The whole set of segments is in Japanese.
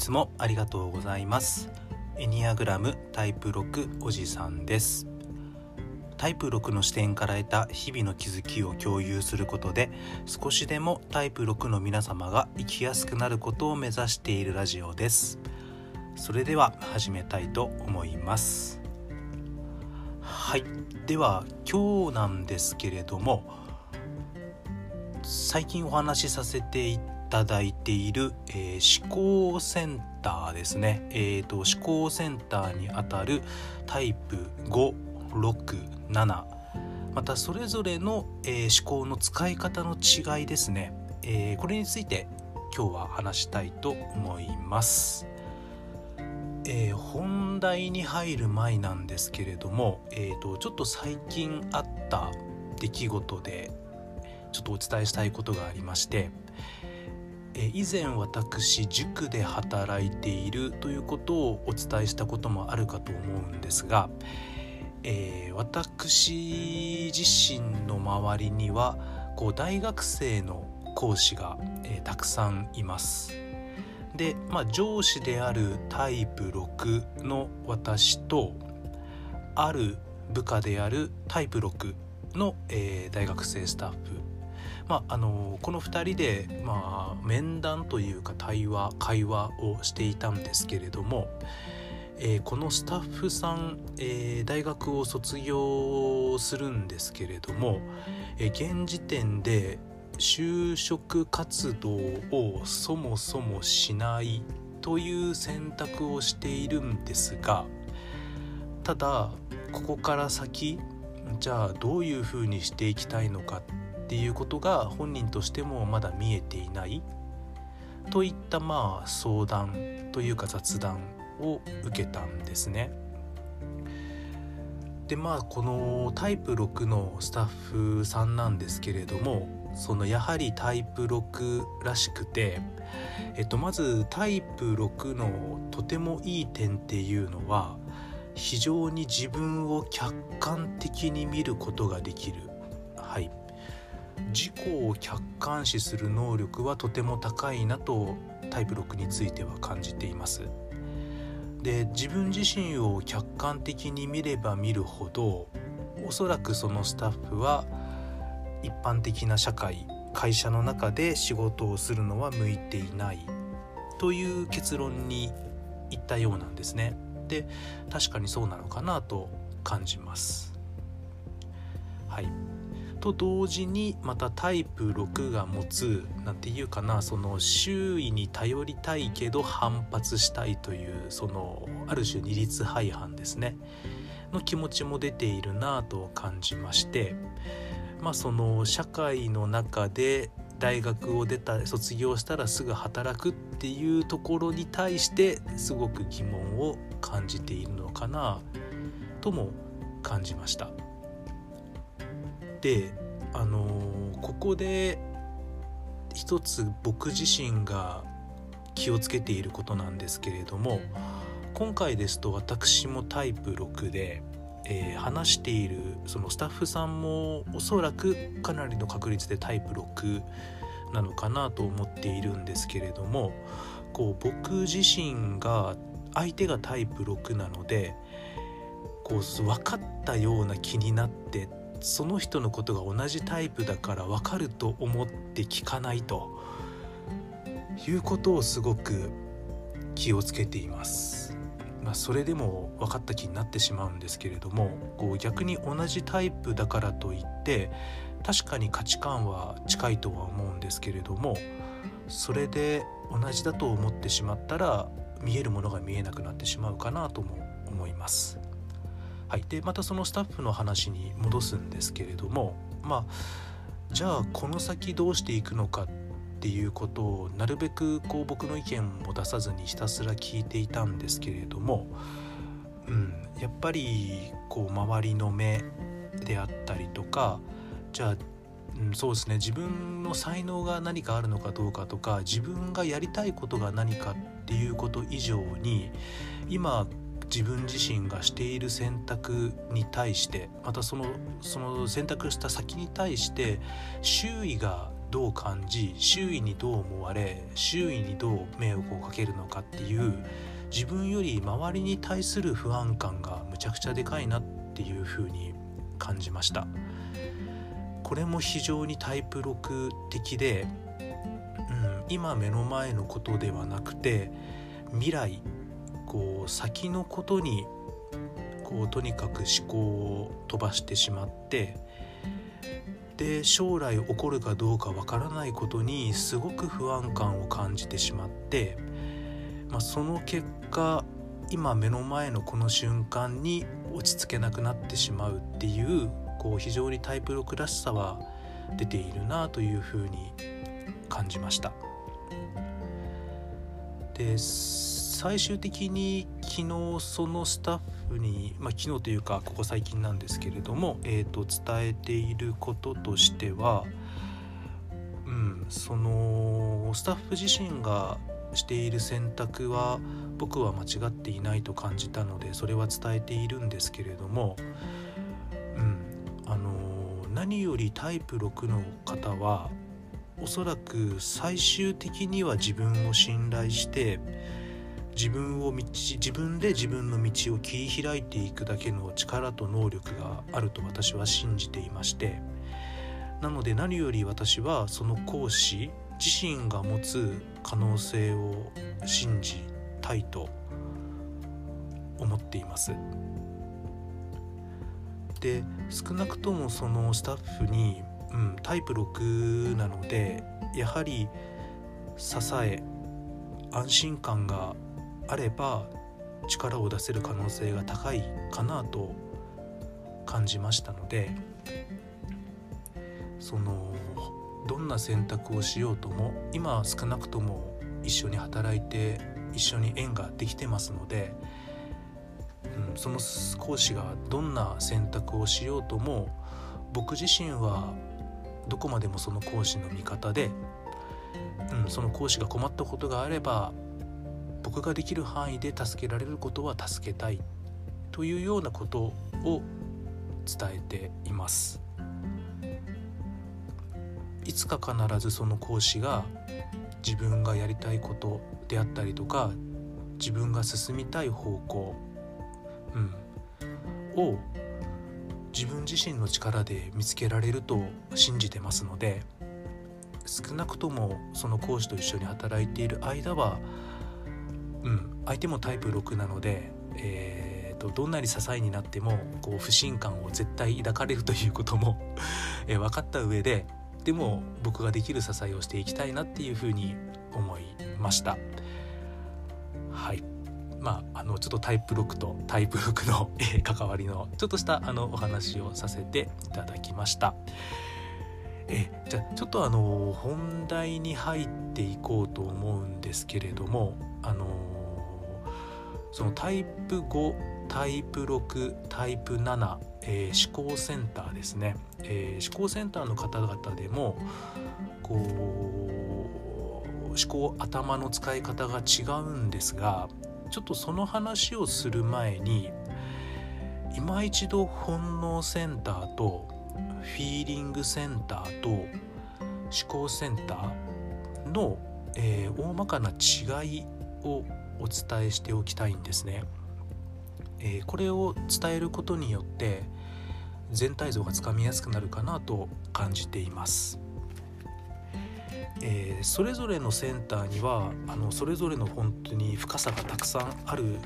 つもありがとうございます。エニアグラムタイプ6おじさんです。タイプ6の視点から得た日々の気づきを共有することで少しでもタイプ6の皆様が生きやすくなることを目指しているラジオです。それでは始めたいと思います。はい。では今日なんですけれども最近お話しさせていただいている、えー、思考センターですね、えーと、思考センターにあたるタイプ567またそれぞれの、えー、思考の使い方の違いですね、えー、これについて今日は話したいと思います。えー、本題に入る前なんですけれども、えーと、ちょっと最近あった出来事でちょっとお伝えしたいことがありまして、以前私塾で働いているということをお伝えしたこともあるかと思うんですが、えー、私自身の周りにはこう大学生の講師が、えー、たくさんいます。で、まあ、上司であるタイプ6の私とある部下であるタイプ6の、えー、大学生スタッフまあ、あのこの2人で、まあ、面談というか対話会話をしていたんですけれども、えー、このスタッフさん、えー、大学を卒業するんですけれども、えー、現時点で就職活動をそもそもしないという選択をしているんですがただここから先じゃあどういうふうにしていきたいのかっていうことが本人としてもまだ見えていない。といったまあ相談というか雑談を受けたんですね。でまあこのタイプ6のスタッフさんなんですけれどもそのやはりタイプ6らしくて、えっと、まずタイプ6のとてもいい点っていうのは非常に自分を客観的に見ることができる、はい、自己を客観視する能力はとても高いなとタイプ6については感じています。で自分自身を客観的に見れば見るほどおそらくそのスタッフは一般的な社会会社の中で仕事をするのは向いていないという結論にいったようなんですね。で確かにそうなのかなと感じます。はいと同時にまたタイプ6が持つ何て言うかなその周囲に頼りたいけど反発したいというそのある種二律背反ですねの気持ちも出ているなぁと感じましてまあその社会の中で大学を出た卒業したらすぐ働くっていうところに対してすごく疑問を感じているのかなとも感じました。であのー、ここで一つ僕自身が気をつけていることなんですけれども今回ですと私もタイプ6で、えー、話しているそのスタッフさんもおそらくかなりの確率でタイプ6なのかなと思っているんですけれどもこう僕自身が相手がタイプ6なのでこう分かったような気になってその人のことが同じタイプだから分かると思って聞かないということをすごく気をつけています。まあ、それでも分かった気になってしまうんですけれどもこう逆に同じタイプだからといって確かに価値観は近いとは思うんですけれどもそれで同じだと思ってしまったら見えるものが見えなくなってしまうかなとも思います。はい、でまたそのスタッフの話に戻すんですけれどもまあじゃあこの先どうしていくのかっていうことをなるべくこう僕の意見も出さずにひたすら聞いていたんですけれども、うん、やっぱりこう周りの目であったりとかじゃあうん、そうですね。自分の才能が何かあるのかどうかとか自分がやりたいことが何かっていうこと以上に今自分自身がしている選択に対してまたそのその選択した先に対して周囲がどう感じ周囲にどう思われ周囲にどう迷惑をかけるのかっていう自分より周りに対する不安感がむちゃくちゃでかいなっていうふうに感じました。これも非常にタイプ6的で、うん、今目の前のことではなくて未来こう先のことにこうとにかく思考を飛ばしてしまってで将来起こるかどうかわからないことにすごく不安感を感じてしまって、まあ、その結果今目の前のこの瞬間に落ち着けなくなってしまうっていうこう非常にタイプ6らしさは出ているなというふうに感じました。で最終的に昨日そのスタッフに、まあ、昨日というかここ最近なんですけれども、えー、と伝えていることとしては、うん、そのスタッフ自身がしている選択は僕は間違っていないと感じたのでそれは伝えているんですけれども、うん、あの何よりタイプ6の方はおそらく最終的には自分を信頼して自分を道自分で自分の道を切り開いていくだけの力と能力があると私は信じていましてなので何より私はその講師自身が持つ可能性を信じたいと思っています。で少なくともそのスタッフに、うん、タイプ6なのでやはり支え安心感があれば力を出せる可能性が高いかなと感じましたのでそのどんな選択をしようとも今少なくとも一緒に働いて一緒に縁ができてますので、うん、その講師がどんな選択をしようとも僕自身はどこまでもその講師の味方で、うん、その講師が困ったことがあれば僕ができる範囲で助けられることは助けたいというようなことを伝えています。いつか必ずその講師が自分がやりたいことであったりとか自分が進みたい方向、うん、を自分自身の力で見つけられると信じてますので少なくともその講師と一緒に働いている間は、相手もタイプ6なので、えーと、どんなに支えになってもこう不信感を絶対抱かれるということも えー、分かった上ででも僕ができる支えをしていきたいなっていうふうに思いました。はいまあ、あのちょっとタイプ6とタイプ6の、えー、関わりのちょっとしたあのお話をさせていただきました。えじゃあちょっとあの本題に入っていこうと思うんですけれどもあのそのタイプ5タイプ6タイプ7、えー、思考センターですね、えー、思考センターの方々でもこう思考頭の使い方が違うんですがちょっとその話をする前に今一度本能センターとフィーリングセンターと思考センターの、えー、大まかな違いをお伝えしておきたいんですね。えー、これを伝えることによって全体像がつかみやすくなるかなと感じています。えー、それぞれのセンターにはあのそれぞれの本当に深さがたくさんあるん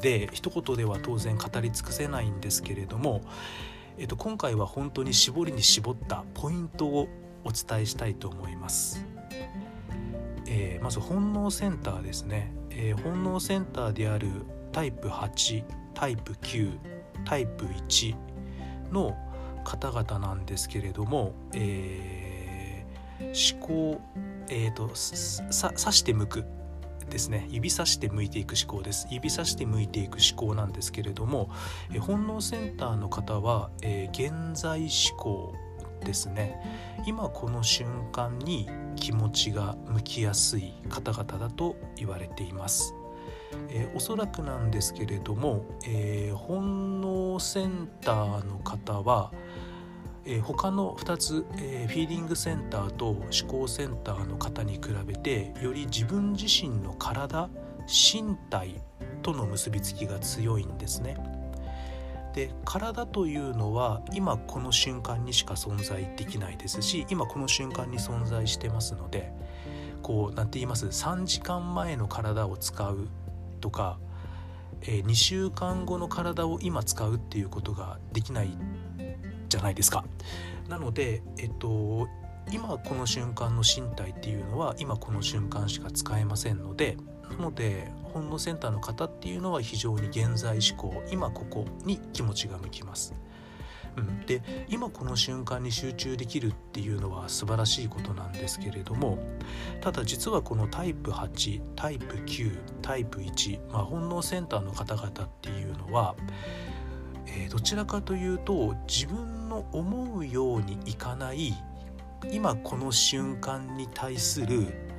で一言では当然語り尽くせないんですけれども、えー、と今回は本当に絞りに絞ったポイントをお伝えしたいと思います。えー、まず本能センターですね、えー、本能センターであるタイプ8タイプ9タイプ1の方々なんですけれども、えー、思考、えーと、とさ指して向くですね。指さして向いていく思考です。指さして向いていく思考なんですけれども、え本能センターの方は、えー、現在思考ですね。今この瞬間に気持ちが向きやすい方々だと言われています。えー、おそらくなんですけれども、えー、本能センターの方は、えー、他の2つ、えー、フィーリングセンターと思考センターの方に比べてより自分自身の体身体との結びつきが強いんですね。で体というのは今この瞬間にしか存在できないですし今この瞬間に存在してますのでこう何て言います？3時間前の体を使うとか、えー、2週間後の体を今使うっていうことができないじゃないですか。なので、えっと、今この瞬間の身体っていうのは今この瞬間しか使えませんのでので本能センターの方っていうのは非常に現在思考今ここに気持ちが向きます。うん、で今この瞬間に集中できるっていうのは素晴らしいことなんですけれどもただ実はこのタイプ8タイプ9タイプ1、まあ、本能センターの方々っていうのは、えー、どちらかというと自分の思うようにいかない今この瞬間に対する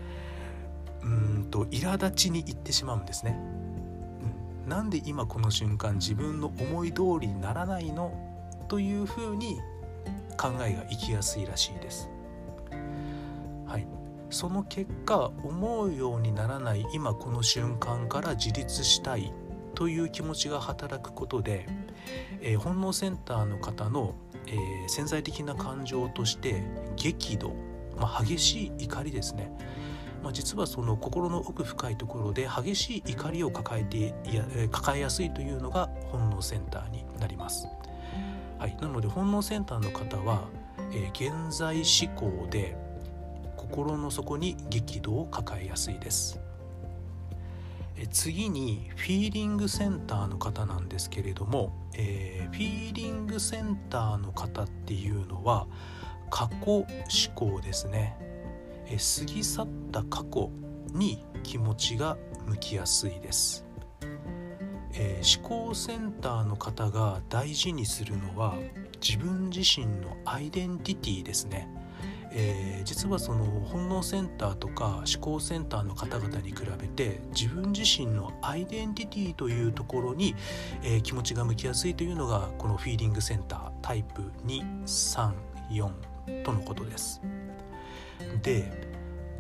うんと苛立ちにいってしまうんですね、うん、なんで今この瞬間自分の思い通りにならないのというふうに考えがいきやすいらしいです。はい。その結果思うようにならない今この瞬間から自立したいという気持ちが働くことで、えー、本能センターの方の、えー、潜在的な感情として激怒、まあ、激しい怒りですね。まあ、実はその心の奥深いところで激しい怒りを抱えていや抱えやすいというのが本能センターになります。はい、なので本能センターの方は、えー、現在思考で心の底に激怒を抱えやすいです。次にフィーリングセンターの方なんですけれども、えー、フィーリングセンターの方っていうのは過去思考ですね過ぎ去った過去に気持ちが向きやすいです、えー、思考センターの方が大事にするのは自分自身のアイデンティティですねえー、実はその本能センターとか思考センターの方々に比べて自分自身のアイデンティティというところに、えー、気持ちが向きやすいというのがこのフィーリングセンタータイプ234とのことです。で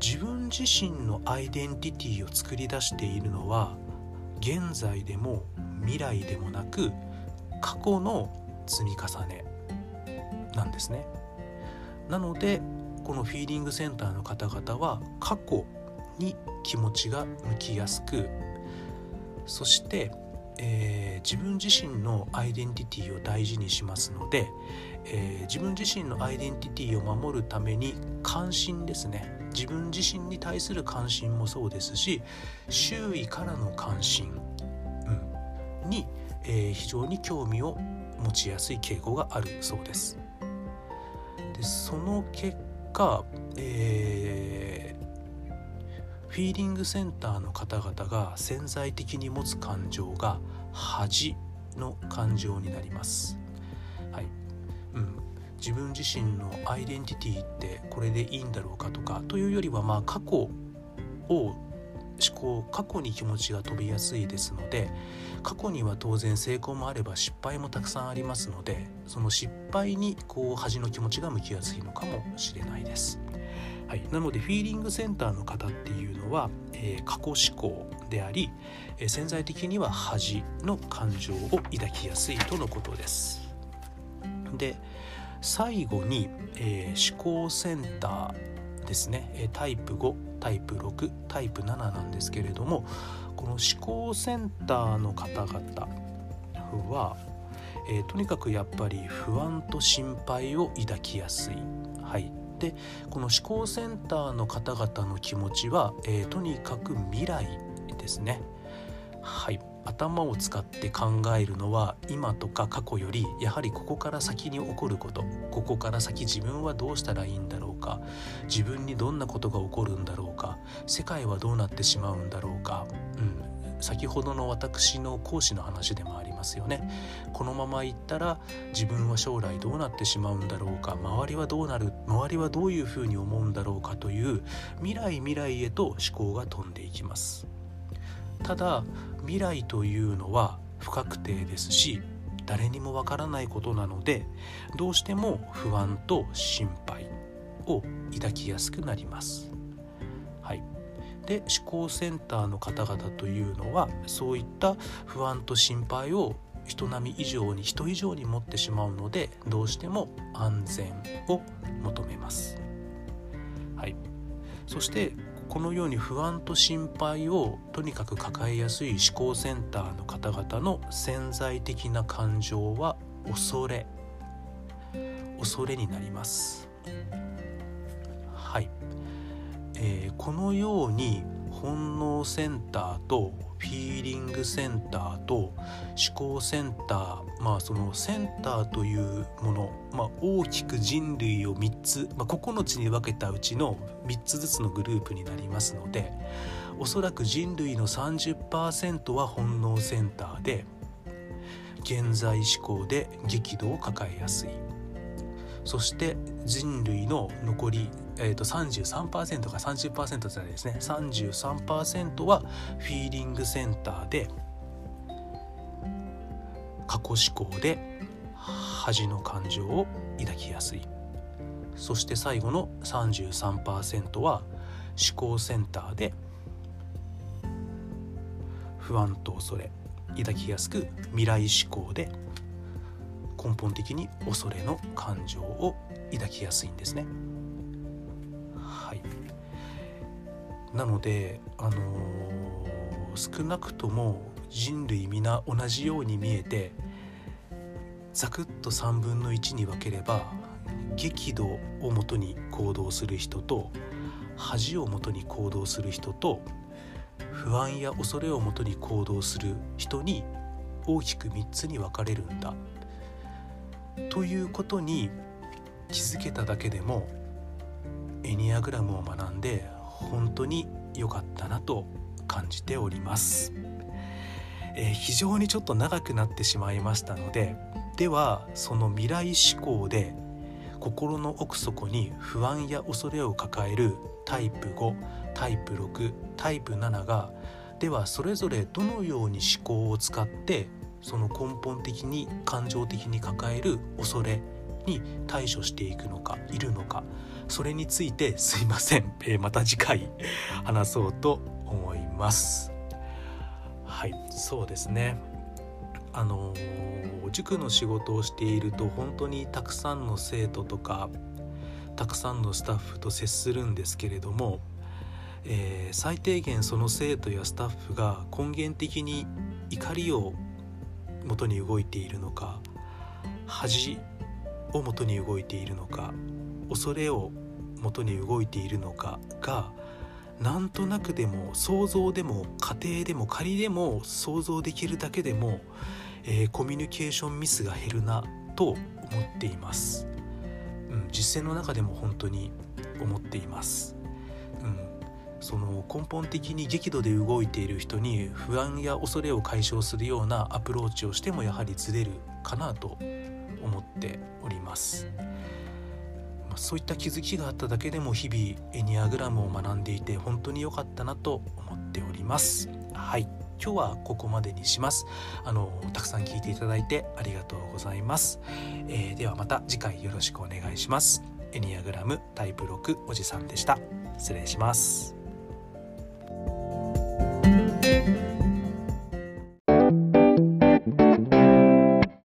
自分自身のアイデンティティを作り出しているのは現在でも未来でもなく過去の積み重ねなんですね。なのでこのフィーリングセンターの方々は過去に気持ちが向きやすくそしてえー、自分自身のアイデンティティを大事にしますので、えー、自分自身のアイデンティティを守るために関心ですね自分自身に対する関心もそうですし周囲からの関心、うん、に、えー、非常に興味を持ちやすい傾向があるそうです。でその結果、えフィーリングセンターの方々が潜在的に持つ感情が恥の感情になります。うん、自分自身のアイデンティティってこれでいいんだろうかとかというよりはまあ過去を思考過去に気持ちが飛びやすいですので過去には当然成功もあれば失敗もたくさんありますのでその失敗にこう恥の気持ちが向きやすいのかもしれないです。はい、なのでフィーリングセンターの方っていうのは、えー、過去思考であり、えー、潜在的には恥の感情を抱きやすいとのことです。で最後に、えー、思考センターですね。タイプ5タイプ6タイプ7なんですけれどもこの思考センターの方々は、えー、とにかくやっぱり不安と心配を抱きやすい。はい。でこの思考センターの方々の気持ちは、えー、とにかく未来ですね。はい。頭を使って考えるのは今とか過去よりやはりここから先に起こること。ここから先自分はどうしたらいいんだろうか。自分にどんなことが起こるんだろうか。世界はどうなってしまうんだろうか、うん、先ほどの私の講師の話でもありますよね。このままいったら自分は将来どうなってしまうんだろうか。周りはどうなる周りはどういうふうに思うんだろうかという未来未来へと思考が飛んでいきます。ただ未来というのは不確定ですし誰にもわからないことなのでどうしても不安と心配を抱きやすくなります。はい、で思考センターの方々というのはそういった不安と心配を人並み以上に人以上に持ってしまうのでどうしても安全を求めます。はい、そしてこのように不安と心配をとにかく抱えやすい思考センターの方々の潜在的な感情は恐れ恐れになります。はい、えー、このように本能センターとフィーリングセンターと思考センターまあそのセンターというもの、まあ、大きく人類を3つ、まあ、9つに分けたうちの3つずつのグループになりますのでおそらく人類の30%は本能センターで現在思考で激怒を抱えやすい。そして人類の残りえー、と33%か30%じゃないですね。33%はフィーリングセンターで過去思考で恥の感情を抱きやすい。そして最後の33%は思考センターで不安と恐れ抱きやすく未来思考で根本的に恐れの感情を抱きやすいんですね。はいなのであのー、少なくとも人類皆同じように見えてザクッと3分の1に分ければ激怒をもとに行動する人と恥をもとに行動する人と不安や恐れをもとに行動する人に大きく3つに分かれるんだということに気づけただけでもエニアグラムを学んで本当に良かったなと感じております、えー、非常にちょっと長くなってしまいましたのでではその未来思考で心の奥底に不安や恐れを抱えるタイプ5タイプ6タイプ7がではそれぞれどのように思考を使ってその根本的に感情的に抱える恐れに対処していくのかいるのかそれについてすいません、えー、また次回話そうと思います。はいそうですね。あのー、塾の仕事をしていると本当にたくさんの生徒とかたくさんのスタッフと接するんですけれども、えー、最低限その生徒やスタッフが根源的に怒りを元に動いているのか恥を元に動いているのか恐れを元に動いているのかがなんとなくでも想像でも家庭でも仮でも想像できるだけでも、えー、コミュニケーションミスが減るなと思っています、うん、実践の中でも本当に思っています、その根本的に激怒で動いている人に不安や恐れを解消するようなアプローチをしてもやはりずれるかなと思っております。まあ、そういった気づきがあっただけでも日々エニアグラムを学んでいて本当に良かったなと思っております。はい。今日はここまでにします。あのたくさん聞いていただいてありがとうございます、えー、ではまた次回よろしくお願いします。エニアグラムタイプ6おじさんでした。失礼します。